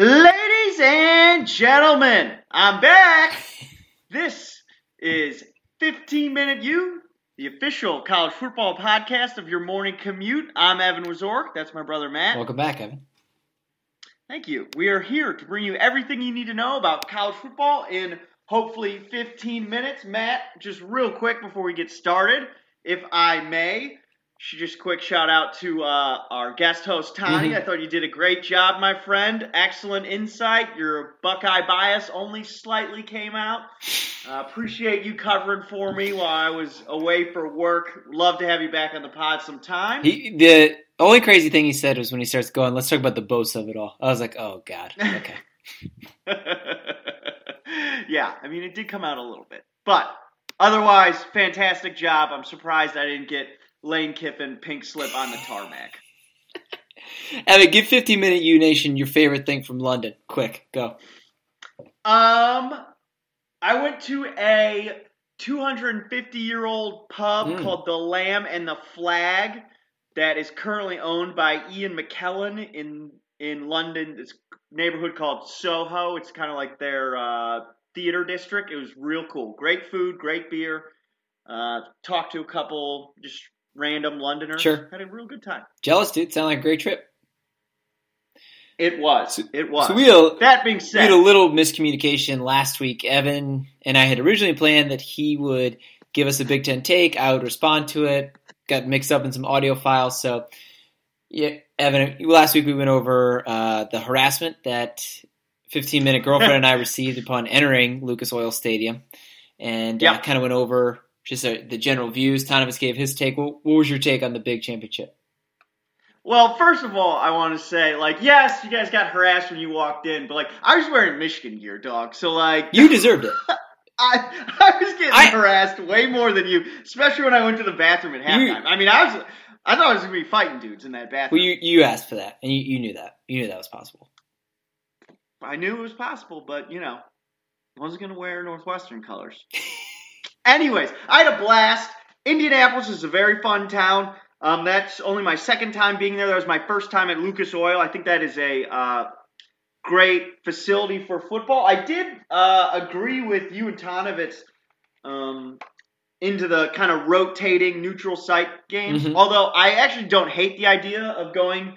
Ladies and gentlemen, I'm back. This is 15 Minute You, the official college football podcast of your morning commute. I'm Evan Wazork. That's my brother Matt. Welcome back, Evan. Thank you. We are here to bring you everything you need to know about college football in hopefully 15 minutes. Matt, just real quick before we get started, if I may, just quick shout out to uh, our guest host Tony. Mhm. I thought you did a great job, my friend. Excellent insight. Your Buckeye bias only slightly came out. Uh, appreciate you covering for me while I was away for work. Love to have you back on the pod sometime. He, the only crazy thing he said was when he starts going, "Let's talk about the boast of it all." I was like, "Oh God, okay." yeah, I mean, it did come out a little bit. But otherwise, fantastic job. I'm surprised I didn't get Lane Kiffin pink slip on the tarmac. Evan, give 15 minute U Nation your favorite thing from London. Quick, go. Um, I went to a 250 year old pub Mm. called the Lamb and the Flag that is currently owned by Ian McKellen in in London. It's neighborhood called Soho. It's kind of like their uh, theater district. It was real cool. Great food, great beer. Uh, talked to a couple just random Londoner. Sure. Had a real good time. Jealous, dude. Sound like a great trip. It was. It was. So we had, a, that being said, we had a little miscommunication last week. Evan and I had originally planned that he would give us a Big Ten take. I would respond to it. Got mixed up in some audio files. So, yeah, Evan, last week we went over uh, the harassment that 15 minute girlfriend and I received upon entering Lucas Oil Stadium. And uh, kind of went over just uh, the general views. Tonovitz gave his take. What, what was your take on the big championship? Well, first of all, I want to say, like, yes, you guys got harassed when you walked in, but like, I was wearing Michigan gear, dog. So like, You deserved it. I I was getting I- harassed way more than you, especially when I went to the bathroom at You- halftime. I mean, I was, I thought I was gonna be fighting dudes in that Well, bathroom. you, you asked for that, and you, you knew that. You knew that was possible. I knew it was possible, but you know, I wasn't gonna wear Northwestern colors. Anyways, I had a blast. Indianapolis is a very fun town. Um, that's only my second time being there. That was my first time at Lucas Oil. I think that is a uh, great facility for football. I did uh, agree with you and Tonovitz um, into the kind of rotating neutral site games. Mhm. Although I actually don't hate the idea of going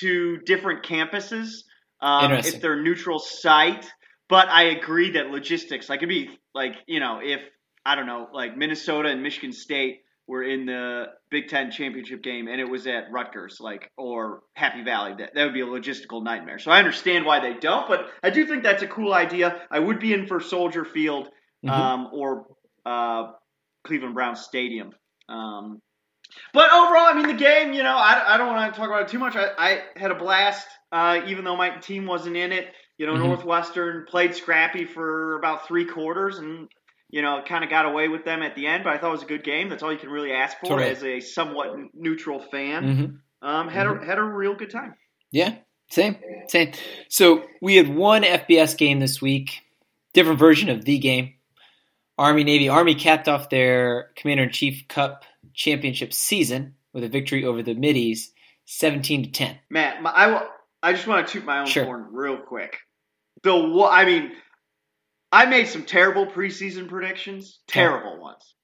to different campuses um, if they're neutral site. But I agree that logistics, like it'd be like you know if I don't know like Minnesota and Michigan State were in the Big Ten championship game and it was at Rutgers, like or Happy Valley, that that would be a logistical nightmare. So I understand why they don't, but I do think that's a cool idea. I would be in for Soldier Field Mhm. um, or uh, Cleveland Browns Stadium. Um, but overall, I mean, the game, you know, I, I don't want to talk about it too much. I, I had a blast, uh, even though my team wasn't in it. You know, Mhm. Northwestern played scrappy for about three quarters and, you know, kind of got away with them at the end, but I thought it was a good game. That's all you can really ask for Totally. as a somewhat neutral fan. hmm Um, had, a, had a real good time. Yeah, same, same. So we had one FBS game this week, different version of the game. Army Navy Army capped off their Commander in Chief Cup championship season with a victory over the Middies, seventeen to ten. Matt, my, I, wa- I just want to toot my own Sure. horn real quick. The I mean, I made some terrible preseason predictions, terrible ones.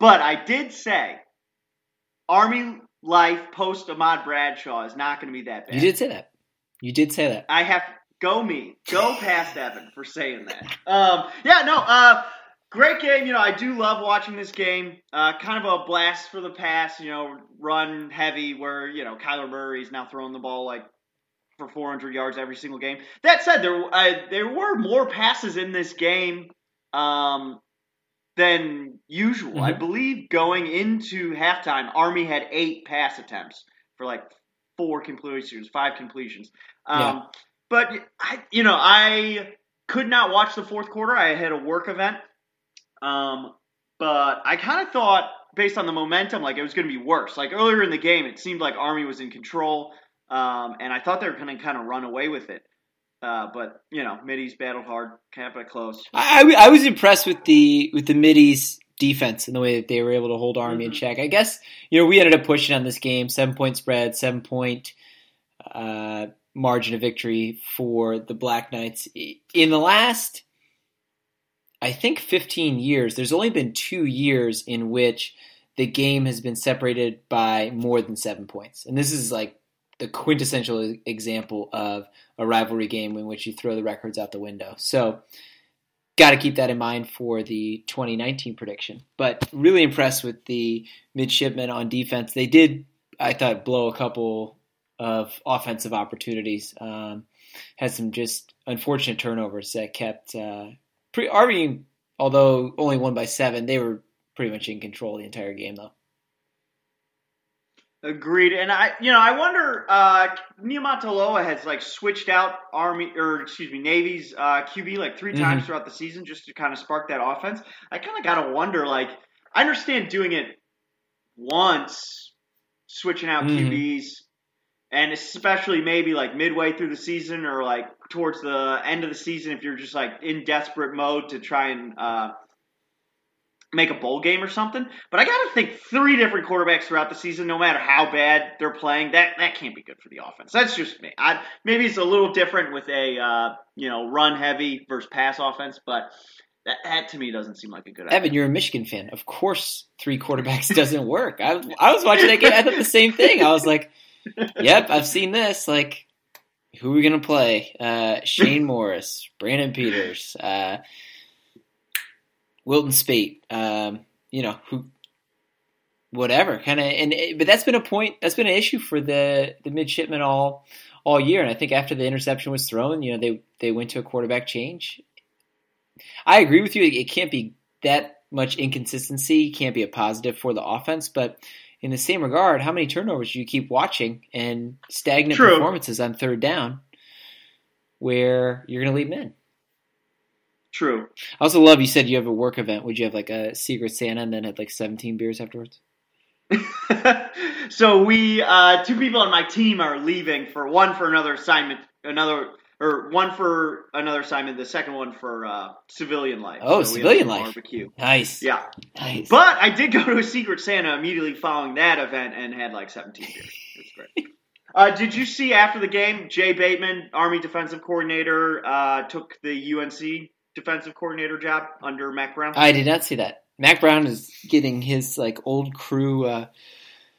But I did say Army life post Ahmad Bradshaw is not going to be that bad. You did say that. You did say that. I have go me, go past Evan for saying that. Um, yeah, no, uh, great game. You know, I do love watching this game. Uh, kind of a blast for the pass. You know, run heavy where you know Kyler Murray is now throwing the ball like for 400 yards every single game. That said, there uh, there were more passes in this game um, than usual. I Mhm. believe going into halftime, Army had eight pass attempts for like four completions, five completions. Um, Yeah. But I, you know, I could not watch the fourth quarter. I had a work event. Um, but I kind of thought, based on the momentum, like it was going to be worse. Like earlier in the game, it seemed like Army was in control, um, and I thought they were going to kind of run away with it. Uh, but you know, middies battled hard, kept it close. I, I, I was impressed with the with the middies defense and the way that they were able to hold Army in Mhm. check. I guess you know we ended up pushing on this game, seven point spread, seven point uh, margin of victory for the Black Knights. In the last, I think, 15 years, there's only been two years in which the game has been separated by more than seven points. And this is like the quintessential example of a rivalry game in which you throw the records out the window. So, got to keep that in mind for the 2019 prediction. But really impressed with the midshipmen on defense. They did, I thought, blow a couple of offensive opportunities. Um, had some just unfortunate turnovers that kept uh, pre- Army, although only won by seven, they were pretty much in control the entire game though. Agreed, and I, you know, I wonder. Uh, Niumatalolo has like switched out Army or excuse me Navy's uh, QB like 3 mm-hmm. times throughout the season just to kind of spark that offense. I kind of gotta wonder. Like, I understand doing it once, switching out mm-hmm. QBs, and especially maybe like midway through the season or like towards the end of the season if you're just like in desperate mode to try and uh, make a bowl game or something. But I got to think three different quarterbacks throughout the season, no matter how bad they're playing, that that can't be good for the offense. That's just me. I, maybe it's a little different with a uh, you know run heavy versus pass offense, but. That, that, to me doesn't seem like a good idea. Evan, you're a Michigan fan. Of course, three quarterbacks doesn't work. I, I was watching that game. I thought the same thing. I was like, yep, I've seen this. Like, who are we going to play? Uh, Shane Morris, Brandon Peters, uh, Wilton Speight. Um, you know who, whatever kind of. And but that's been a point. That's been an issue for the the midshipmen all all year. And I think after the interception was thrown, you know they they went to a quarterback change. I agree with you. It can't be that much inconsistency. Can't be a positive for the offense, but in the same regard, how many turnovers do you keep watching and stagnant True. performances on third down where you're going to leave men? True. I also love you said you have a work event. Would you have like a secret Santa and then had like 17 beers afterwards? so we uh, two people on my team are leaving for one for another assignment, another or one for another assignment, the second one for uh, civilian life. Oh, so civilian life. Barbecue. Nice. Yeah. Nice. But I did go to a Secret Santa immediately following that event and had like 17 beers. It's great. Uh, did you see after the game, Jay Bateman, Army defensive coordinator, uh, took the UNC defensive coordinator job under Mack Brown? I did not see that. Mack Brown is getting his like old crew, uh,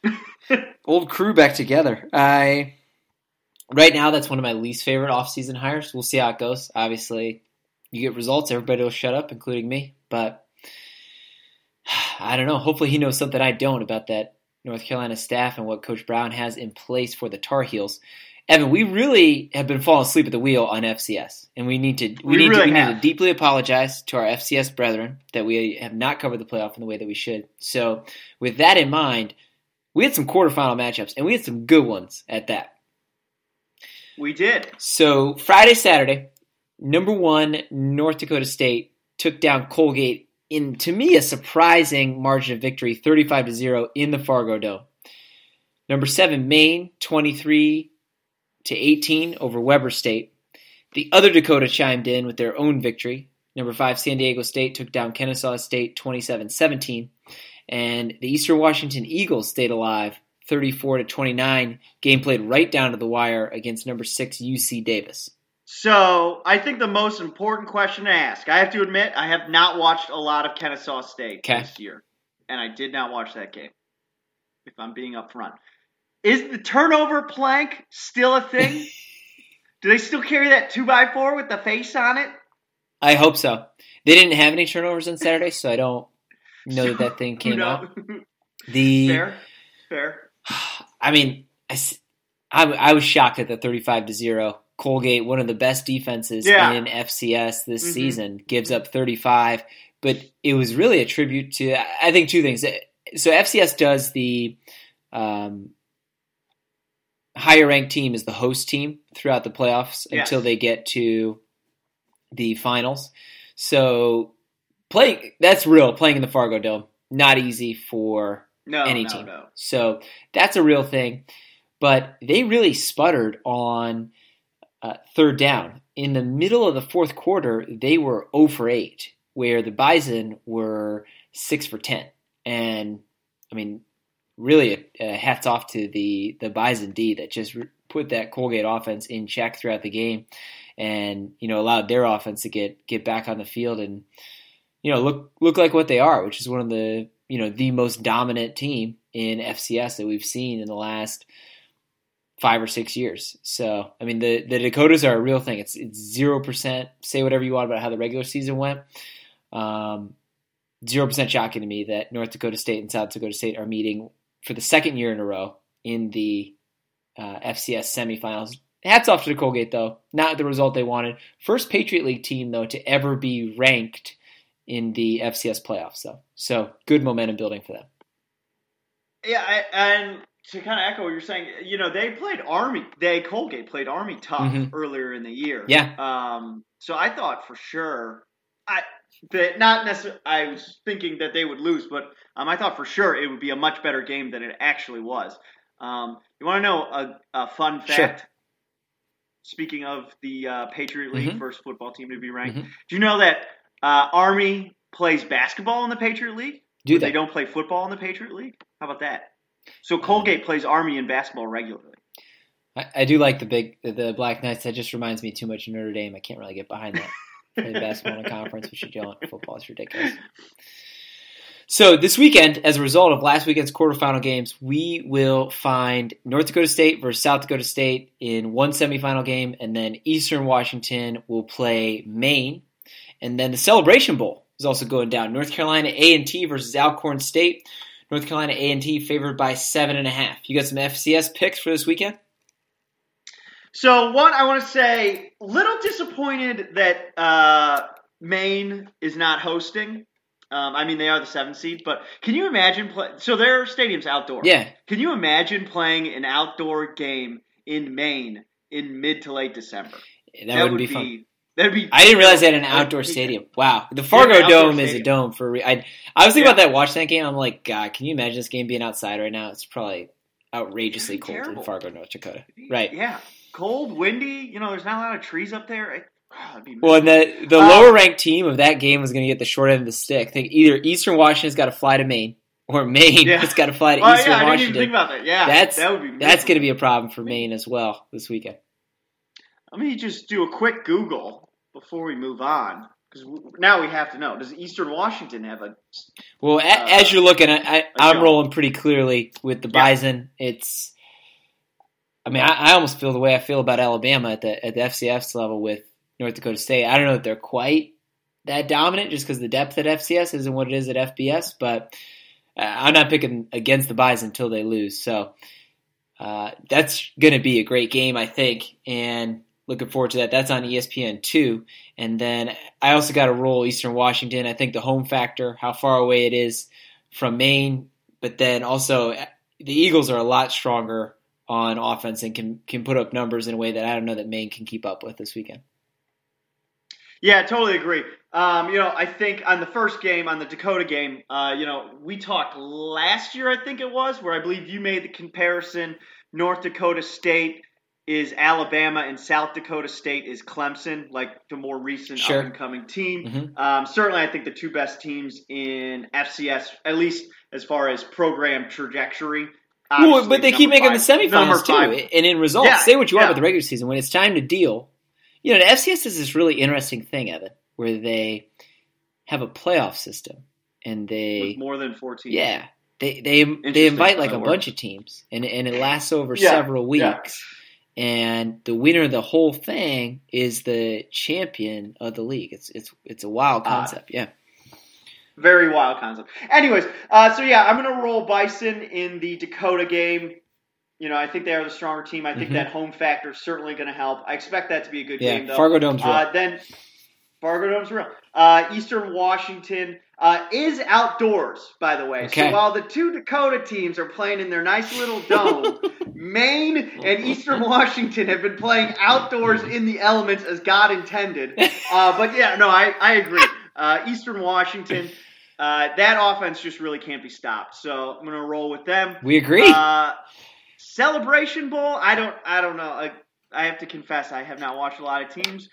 old crew back together. I right now that's one of my least favorite offseason hires. We'll see how it goes. Obviously, you get results, everybody will shut up, including me. But I don't know. Hopefully, he knows something I don't about that North Carolina staff and what Coach Brown has in place for the Tar Heels. Evan, we really have been falling asleep at the wheel on FCS, and we need to we, we need really to, we need to deeply apologize to our FCS brethren that we have not covered the playoff in the way that we should. So, with that in mind, we had some quarterfinal matchups, and we had some good ones at that. We did. So Friday, Saturday, number one North Dakota State took down Colgate in to me a surprising margin of victory, thirty-five to zero in the Fargo Dome. Number seven Maine, twenty-three to eighteen over Weber State. The other Dakota chimed in with their own victory. Number five South Dakota State took down Kennesaw State 27-17. And the Eastern Washington Eagles stayed alive 34 to 29. Game played right down to the wire against number six UC Davis. So I think the most important question to ask. I have to admit, I have not watched a lot of Kennesaw State okay. this year, and I did not watch that game. If I'm being upfront, is the turnover plank still a thing? Do they still carry that two by four with the face on it? I hope so. They didn't have any turnovers on Saturday, so I don't know that that thing came out. The fair, fair. I mean, I, I, I, was shocked at the 35 to 0. Colgate, one of the best defenses yeah. in FCS this mm-hmm. season, gives up 35. But it was really a tribute to, I think, two things. So FCS does the um, higher ranked team is the host team throughout the playoffs yes. until they get to the finals. So playing that's real. Playing in the Fargo Dome, not easy for no, any no, team. No. So that's a real thing. But they really sputtered on uh, third down. In the middle of the fourth quarter, they were 0 for 8, where the Bison were 6 for 10. And, I mean, really, uh, hats off to the, the Bison D that just put that Colgate offense in check throughout the game, and you know allowed their offense to get get back on the field and you know look look like what they are, which is one of the you know the most dominant team in FCS that we've seen in the last five or six years. So I mean the the Dakotas are a real thing. It's it's zero percent. Say whatever you want about how the regular season went. Um, zero percent shocking to me that North Dakota State and South Dakota State are meeting for the second year in a row in the uh, FCS semifinals. Hats off to the Colgate though, not the result they wanted. First Patriot League team though to ever be ranked in the FCS playoffs though. So good momentum building for them. Yeah, I, and to kind of echo what you're saying, you know, they played Army. They Colgate played Army tough mm-hmm. earlier in the year. Yeah. Um. So I thought for sure, I that not necessarily. I was thinking that they would lose, but um, I thought for sure it would be a much better game than it actually was. Um. You want to know a, a fun fact? Sure. Speaking of the uh, Patriot League, Mhm. first football team to be ranked, Mhm. do you know that uh, Army plays basketball in the Patriot League? Do but they? they don't play football in the Patriot League? How about that? So Colgate plays Army in basketball regularly. I, I do like the big the Black Knights. That just reminds me too much of Notre Dame. I can't really get behind that. Play basketball in a conference, we should don't. Football is ridiculous. So this weekend, as a result of last weekend's quarterfinal games, we will find North Dakota State versus South Dakota State in one semifinal game, and then Eastern Washington will play Maine, and then the Celebration Bowl is also going down. North Carolina A and T versus Alcorn State. North Carolina A and T favored by seven and a half. You got some FCS picks for this weekend? So one, I want to say, little disappointed that uh, Maine is not hosting. Um, I mean, they are the seventh seed, but can you imagine play? So their stadium's outdoor. Yeah, Can you imagine playing an outdoor game in Maine in mid to late December? that, wouldn't be fun. That'd be. I didn't realize they had an outdoor stadium. Wow, the Fargo Yeah, Dome is a dome for. Re- I I was thinking Yeah. about that Watch that game. I'm like, God, can you imagine this game being outside right now? It's probably outrageously cold in. Fargo, North Dakota. Right. Yeah. Cold, windy. You know, there's not a lot of trees up there. Oh, Well, and the the Uh, lower ranked team of that game was going to get the short end of the stick. I think either Eastern Washington's got to fly to Maine, or Maine Yeah. has got to fly to Oh Eastern yeah, I didn't even Washington. think about that. Yeah, That's- that would be. That's going to be a problem for Maine as well this weekend. Let me just do a quick Google before we move on, because now we have to know: Does Eastern Washington have a? Well, a, Uh, as you're looking, I, I, I'm rolling pretty clearly with the Yeah. Bison. It's, I mean, I, I almost feel the way I feel about Alabama at the at the FCS level with North Dakota State. I don't know if they're quite that dominant just because the depth at FCS isn't what it is at FBS, but uh, I'm not picking against the Bison until they lose. So uh, that's going to be a great game, I think, and looking forward to that. That's on ESPN two, and then I also got to roll Eastern Washington. I think the home factor, how far away it is from Maine, but then also uh, the Eagles are a lot stronger on offense and can can put up numbers in a way that I don't know that Maine can keep up with this weekend. Yeah, I totally agree. Um, you know, I think on the first game, on the Dakota game, uh, you know, we talked last year, I think it was, where I believe you made the comparison. North Dakota State is Alabama and South Dakota State is Clemson, like the more recent Sure. up and coming team. Mhm. Um, certainly, I think the two best teams in FCS, at least as far as program trajectory. Well, but they keep making five- the semifinals too, and in results, Yeah, say what you want yeah. about the regular season. When it's time to deal, you know, the FCS is this really interesting thing, Evan, where they have a playoff system and they with more than fourteen. Yeah, they they they invite like a works. bunch of teams, and and it lasts over Yeah, several weeks. And the winner of the whole thing is the champion of the league. It's it's it's a wild Odd. concept. yeah, Very wild concept. Anyways, uh, so yeah, I'm gonna roll Bison in the Dakota game. You know, I think they are the stronger team. I think Mhm. that home factor is certainly going to help. I expect that to be a good yeah. game, though. Fargo Dome's real. Uh, then Fargo Dome's real. Uh, Eastern Washington uh, is outdoors, by the way. Okay. So while the two Dakota teams are playing in their nice little dome, Maine and Eastern Washington have been playing outdoors in the elements as God intended. Uh, but yeah, no, I, I agree. Uh, Eastern Washington, uh, that offense just really can't be stopped. So I'm going to roll with them. we agree. Uh, Celebration Bowl. I don't. I don't know. I, I have to confess, I have not watched a lot of teams,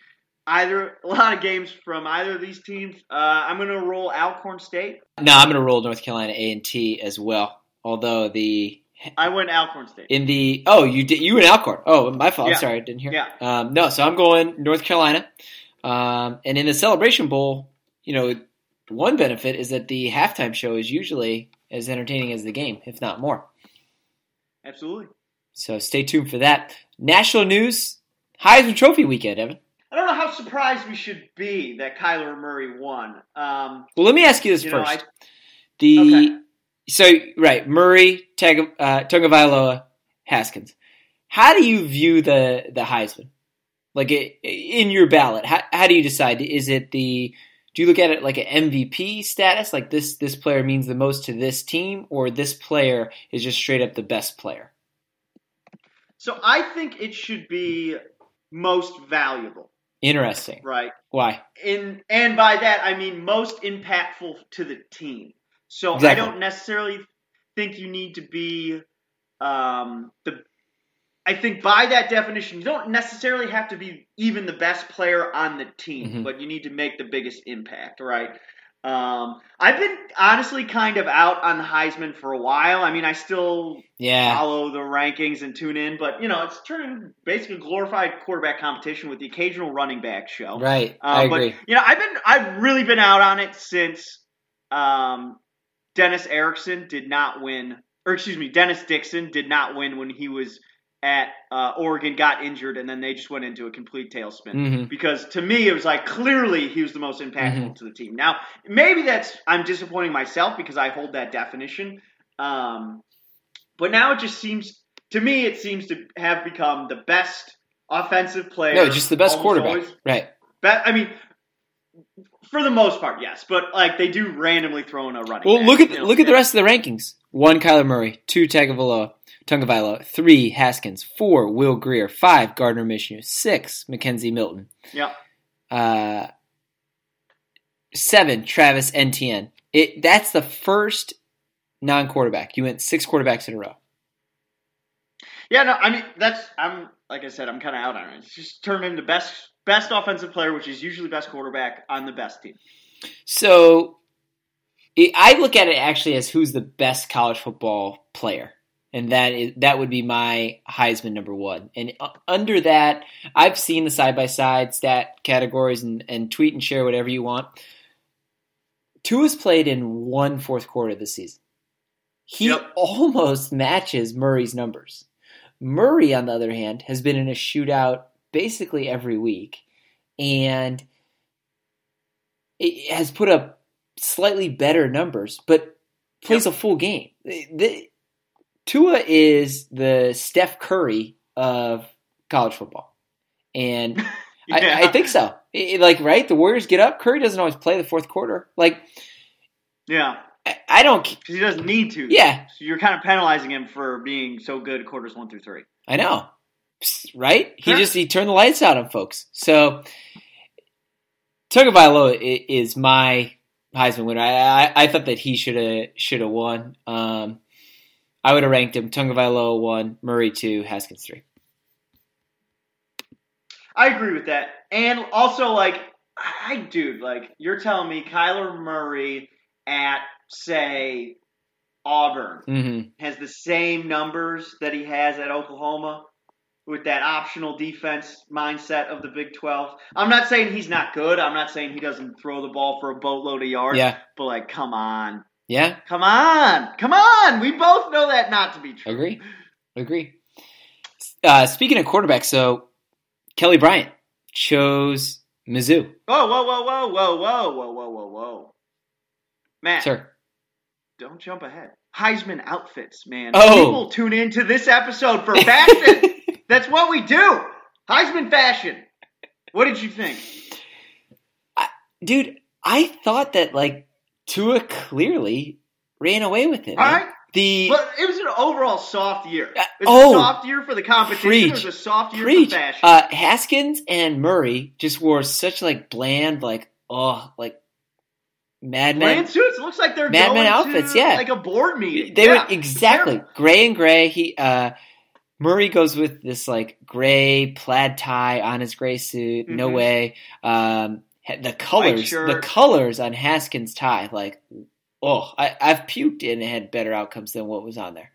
either a lot of games from either of these teams. Uh, I'm going to roll Alcorn State. no, I'm going to roll North Carolina A and T as well. Although the I went Alcorn State. In the oh, you did you went Alcorn. Oh, my fault. Yeah. I'm sorry, I didn't hear. Yeah. Um, no, so I'm going North Carolina. Um, and in the Celebration Bowl, you know, one benefit is that the halftime show is usually as entertaining as the game, if not more. Absolutely. So stay tuned for that. National news: Heisman Trophy weekend, Evan. I don't know how surprised we should be that Kyler Murray won. Um, Well, let me ask you this you know, first. I, the Okay. so right Murray, Tag, uh, Tungavailoa, Haskins. How do you view the the Heisman? Like it, in your ballot, how how do you decide? Is it the do you look at it like an MVP status, like this this player means the most to this team, or this player is just straight up the best player? so I think it should be most valuable, Interesting. right? Why? In and by that I mean most impactful to the team. So Exactly. I don't necessarily think you need to be um, the. I think by that definition, you don't necessarily have to be even the best player on the team, Mhm. but you need to make the biggest impact, right? Um, I've been honestly kind of out on the Heisman for a while. I mean, I still Yeah. follow the rankings and tune in, but you know, it's turned basically glorified quarterback competition with the occasional running back show. Right. Uh, I but, agree. You know, I've been I've really been out on it since um, Dennis Erickson did not win, or excuse me, Dennis Dixon did not win when he was at uh, Oregon, got injured, and then they just went into a complete tailspin. hmm Because to me, it was like clearly he was the most impactful Mhm. to the team. Now, maybe that's I'm disappointing myself because I hold that definition. Um, but now it just seems to me it seems to have become the best offensive player. No, just the best quarterback. always. Right. Be- I mean, for the most part, yes. But like they do randomly throw in a running. Well, back, look at you know, look at the rest of the rankings. One, Kyler Murray. Two, Tagovailoa. Tungavailoa. Three, Haskins. Four, Will Grier. Five, Gardner Minshew. Six, McKenzie Milton. Yeah. Uh, seven, Travis Etienne. It that's the first non-quarterback. You went six quarterbacks in a row. Yeah, no, I mean that's I'm like I said, I'm kind of out on it. It's just turn into best best offensive player, which is usually best quarterback on the best team. So it, I look at it actually as who's the best college football player, and that is that would be my Heisman number one. And uh, under that, I've seen the side by side stat categories and, and tweet and share whatever you want. Tua's played in one fourth quarter this season. He Yep. almost matches Murray's numbers. Murray, on the other hand, has been in a shootout basically every week, and it has put up slightly better numbers, but plays a full game. The, Tua is the Steph Curry of college football, and I, Yeah. I think so. It- like, right? The Warriors get up. Curry doesn't always play the fourth quarter. Like, Yeah, I, I don't. because he doesn't need to. Yeah, So you're kind of penalizing him for being so good quarters one through three. I know. Right? He just he turned the lights out on folks. So Tagovailoa i- is my Heisman winner. I, I, I thought that he should have should have won. Um, I would have ranked him Tagovailoa one, Murray two, Haskins three. I agree with that. And also, like, I, dude, like, you're telling me Kyler Murray at, say, Auburn Mm-hmm. has the same numbers that he has at Oklahoma with that optional defense mindset of the Big 12. I'm not saying he's not good. I'm not saying he doesn't throw the ball for a boatload of yards. Yeah, But, like, come on. yeah, Come on. Come on. We both know that not to be true. agree, agree. Uh, speaking of quarterbacks, so Kelly Bryant chose Mizzou. Whoa, whoa, whoa, whoa, whoa, whoa, whoa, whoa, whoa, whoa. Matt, Sir, don't jump ahead. Heisman outfits, man. Oh. People tune into this episode for fashion. That's what we do. Heisman fashion. What did you think? dude, I thought that like Tua clearly ran away with it. All man. right. The But it was an overall soft year. Uh, It was oh. a soft year for the competition. It was a soft year preach. for fashion. Uh, Haskins and Murray just wore such like bland, like oh, like madman suits. It looks like they're Mad going Men outfits, to yeah. like a board meeting. They yeah. were exactly gray and gray. He uh, Murray goes with this like gray plaid tie on his gray suit. No Mhm. way. Um, the colors, the colors on Haskins' tie, like oh, I, I've puked and it had better outcomes than what was on there.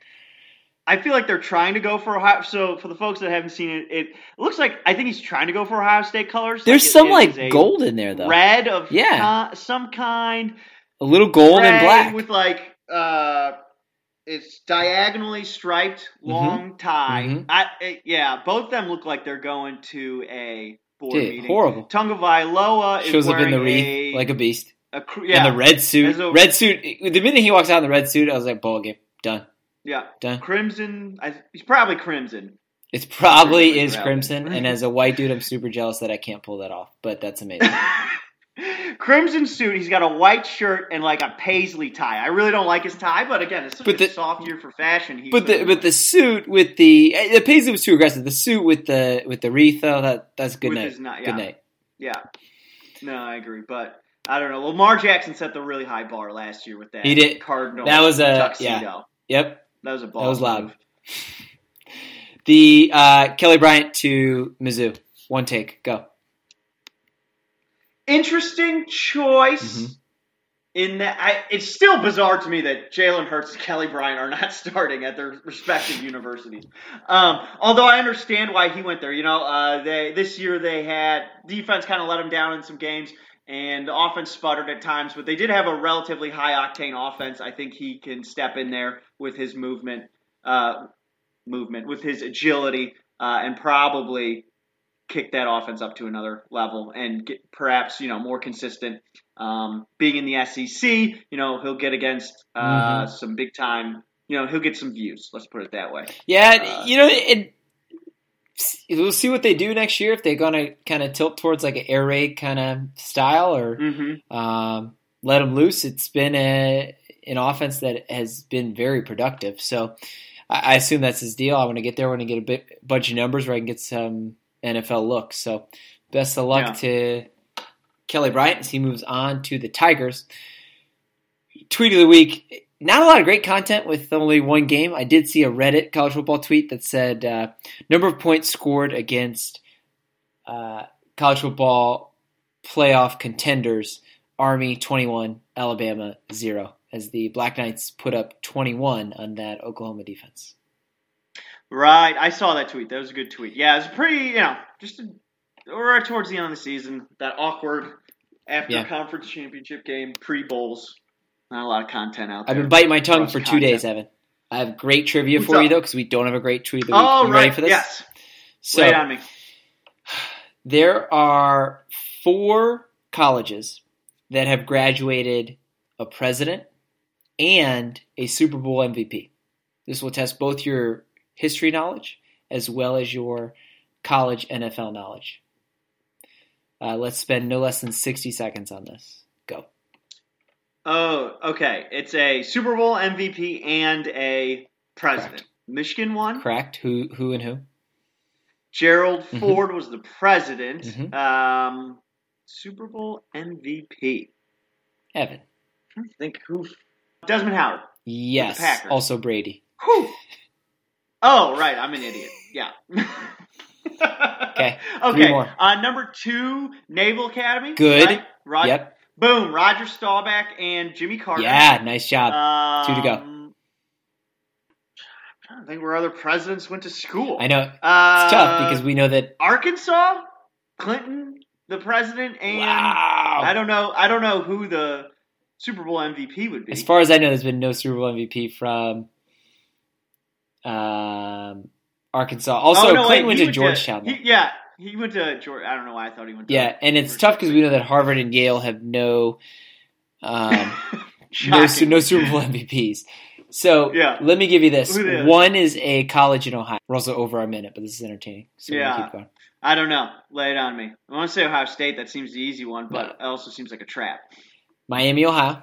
I feel like they're trying to go for Ohio. So for the folks that haven't seen it, it looks like I think he's trying to go for Ohio State colors. There's Like, some like gold in there though. red of Yeah. some kind, A little gold and black. with like uh, it's diagonally striped, long tie. Mhm. I it, yeah, both of them look like they're going to a board Dude, meeting. horrible. Tunga Vailoa Shows up in the wreath like a beast. a yeah, And the red suit. A- red suit. The minute he walks out in the red suit, I was like, ball game. Done. yeah, Done. crimson. I, he's probably crimson. It probably is crimson, and as a white dude, I'm super jealous that I can't pull that off. But that's amazing. Crimson suit. He's got a white shirt and like a paisley tie. I really don't like his tie, but again, it's such But a the- soft year for fashion. He's But the but the suit with the eh, the paisley was too aggressive. The suit with the with the wreath though, that that's good With night. ni- yeah. Good night. yeah, no, I agree. But I don't know. Lamar Jackson set the really high bar last year with that. He did. Cardinal. That was a- tuxedo. Yep, That was a ball. that was loud. The uh, Kelly Bryant to Mizzou. One take. Go. Interesting choice. Mhm. In that, I, it's still bizarre to me that Jalen Hurts and Kelly Bryant are not starting at their respective universities. Um, although I understand why he went there. You know, uh, they this year they had defense kind of let them down in some games, and the offense sputtered at times. But they did have a relatively high octane offense. I think he can step in there with his movement, uh, movement with his agility, uh, and probably kick that offense up to another level and get perhaps you know more consistent. Um, being in the SEC, you know he'll get against uh, some big time. You know he'll get some views. Let's put it that way. Yeah, Uh, you know, it, we'll see what they do next year if they're gonna kind of tilt towards like an air raid kind of style or Mm-hmm. um, let them loose. It's been a an offense that has been very productive. So I, I assume that's his deal. I want to get there. I want to get a bit, bunch of numbers where I can get some NFL look. So best of luck to Kelly Bryant as he moves on to the Tigers. Tweet of the week. Not a lot of great content with only one game. I did see a Reddit college football tweet that said uh, number of points scored against uh, college football playoff contenders Army 21, Alabama 0, as the Black Knights put up 21 on that Oklahoma defense. Right, I saw that tweet. That was a good tweet. Yeah, it was pretty. You know, just a, right towards the end of the season, that awkward after Yeah. conference championship game, pre bowls. Not a lot of content out there. I've been biting my tongue for two days. Evan. I have great trivia What's for you, though, because we don't have a great tweet of the week. Oh, right. ready for this? Yes. So, Lay it on me. there are four colleges that have graduated a president and a Super Bowl MVP. This will test both your history knowledge as well as your college NFL knowledge. Uh, let's spend no less than 60 seconds on this. Go. Oh, okay. It's a Super Bowl MVP and a president. Correct. Michigan won. Correct? Who, who, and who? Gerald Mhm. Ford was the president. Mhm. Um, Super Bowl MVP. Evan. I think who. Desmond Howard. Yes. Packers. Also Brady. Whew. Oh, right. I'm an idiot. Yeah. Okay. Okay. Uh, number two, Naval Academy. Good. Right? Rod- Yep. Boom. Roger Staubach and Jimmy Carter. Yeah. Nice job. Um, Two to go. Trying to think where other presidents went to school. I know it's Uh, tough because we know that. Arkansas, Clinton, the president, and Wow. I don't know. I don't know who the Super Bowl MVP would be. As far as I know, there's been no Super Bowl MVP from um, Arkansas. Also, Oh, no, Clinton wait, went to Georgetown. he- yeah, he went to George. I don't know why I thought he went. to yeah, and it's tough because we know that Harvard and Yale have no um, no, no Super Bowl MVPs. So Yeah. let me give you this. One is a college in Ohio. We're also over our minute, but this is entertaining. So Yeah. keep going. I don't know. Lay it on me. I want to say Ohio State. That seems the easy one, but it also seems like a trap. Miami, Ohio.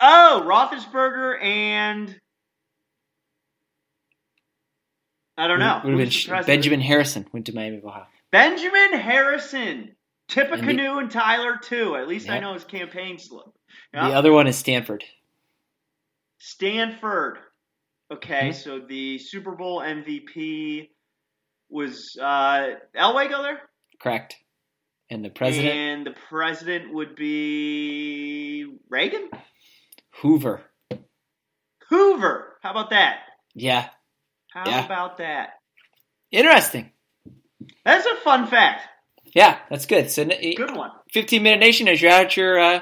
Oh, Roethlisberger and I don't know. Would have been Benjamin Harrison went to Miami, Ohio. Benjamin Harrison. Tippecanoe, And and Tyler too. At least I know his campaign slip. The other one is Stanford. Stanford. Okay, Mhm. so the Super Bowl MVP was uh, Elway go there, Correct. And the president, and the president would be Reagan. Hoover. Hoover. How about that? Yeah. How Yeah. about that? Interesting. That's a fun fact. Yeah, that's good. So, Good one. 15 Minute Nation, as you're at your uh,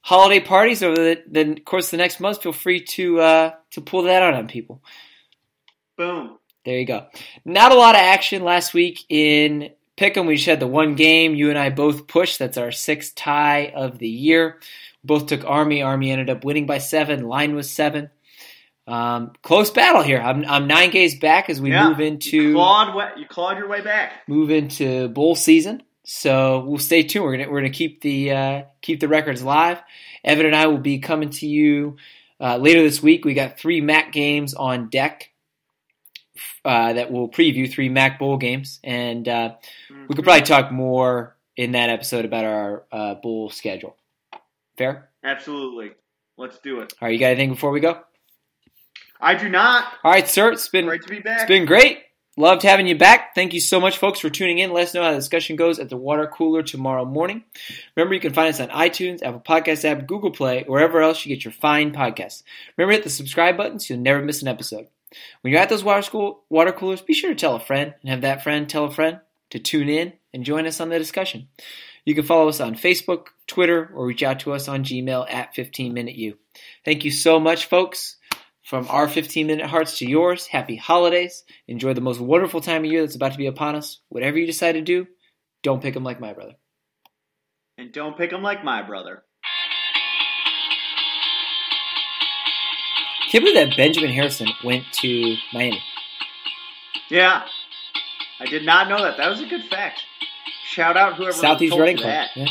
holiday parties over the, the course of the next month, feel free to uh, to pull that out on people. Boom. There you go. Not a lot of action last week in Pick'em. We just had the one game. You and I both pushed. That's our sixth tie of the year. Both took Army. Army ended up winning by seven. Line was seven. Um, close battle here. I'm, I'm nine games back as we Yeah. move You into clawed, you clawed your way back. move into bowl season. So we'll stay tuned. We're gonna we're gonna keep the uh, keep the records live. Evan and I will be coming to you uh, later this week. We got three MAC games on deck uh, that will preview three MAC bowl games, and uh, we could probably talk more in that episode about our uh, bowl schedule. Fair. Absolutely. Let's do it. All right, you got anything before we go? I do not. All right, sir. It's been Great to be back. It's been great. Loved having you back. Thank you so much, folks, for tuning in. Let us know how the discussion goes at the water cooler tomorrow morning. Remember, you can find us on iTunes, Apple Podcast app, Google Play, wherever else you get your fine podcasts. Remember, hit the subscribe button so you'll never miss an episode. When you're at those water school water coolers, be sure to tell a friend and have that friend tell a friend to tune in and join us on the discussion. You can follow us on Facebook, Twitter, or reach out to us on Gmail at 15minuteu. Thank you so much, folks. From our 15 minute hearts to yours, happy holidays. Enjoy the most wonderful time of year that's about to be upon us. Whatever you decide to do, don't pick them like my brother. And don't pick him like my brother. Can't believe that Benjamin Harrison went to Miami. Yeah. I did not know that. That was a good fact. Shout out whoever Southeast told Running you Club. that. Yeah.